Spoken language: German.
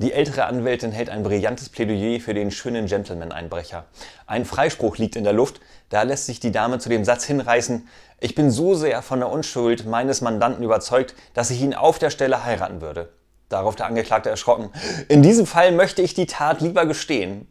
Die ältere Anwältin hält ein brillantes Plädoyer für den schönen Gentleman-Einbrecher. Ein Freispruch liegt in der Luft, da lässt sich die Dame zu dem Satz hinreißen, ich bin so sehr von der Unschuld meines Mandanten überzeugt, dass ich ihn auf der Stelle heiraten würde. Darauf der Angeklagte erschrocken, in diesem Fall möchte ich die Tat lieber gestehen.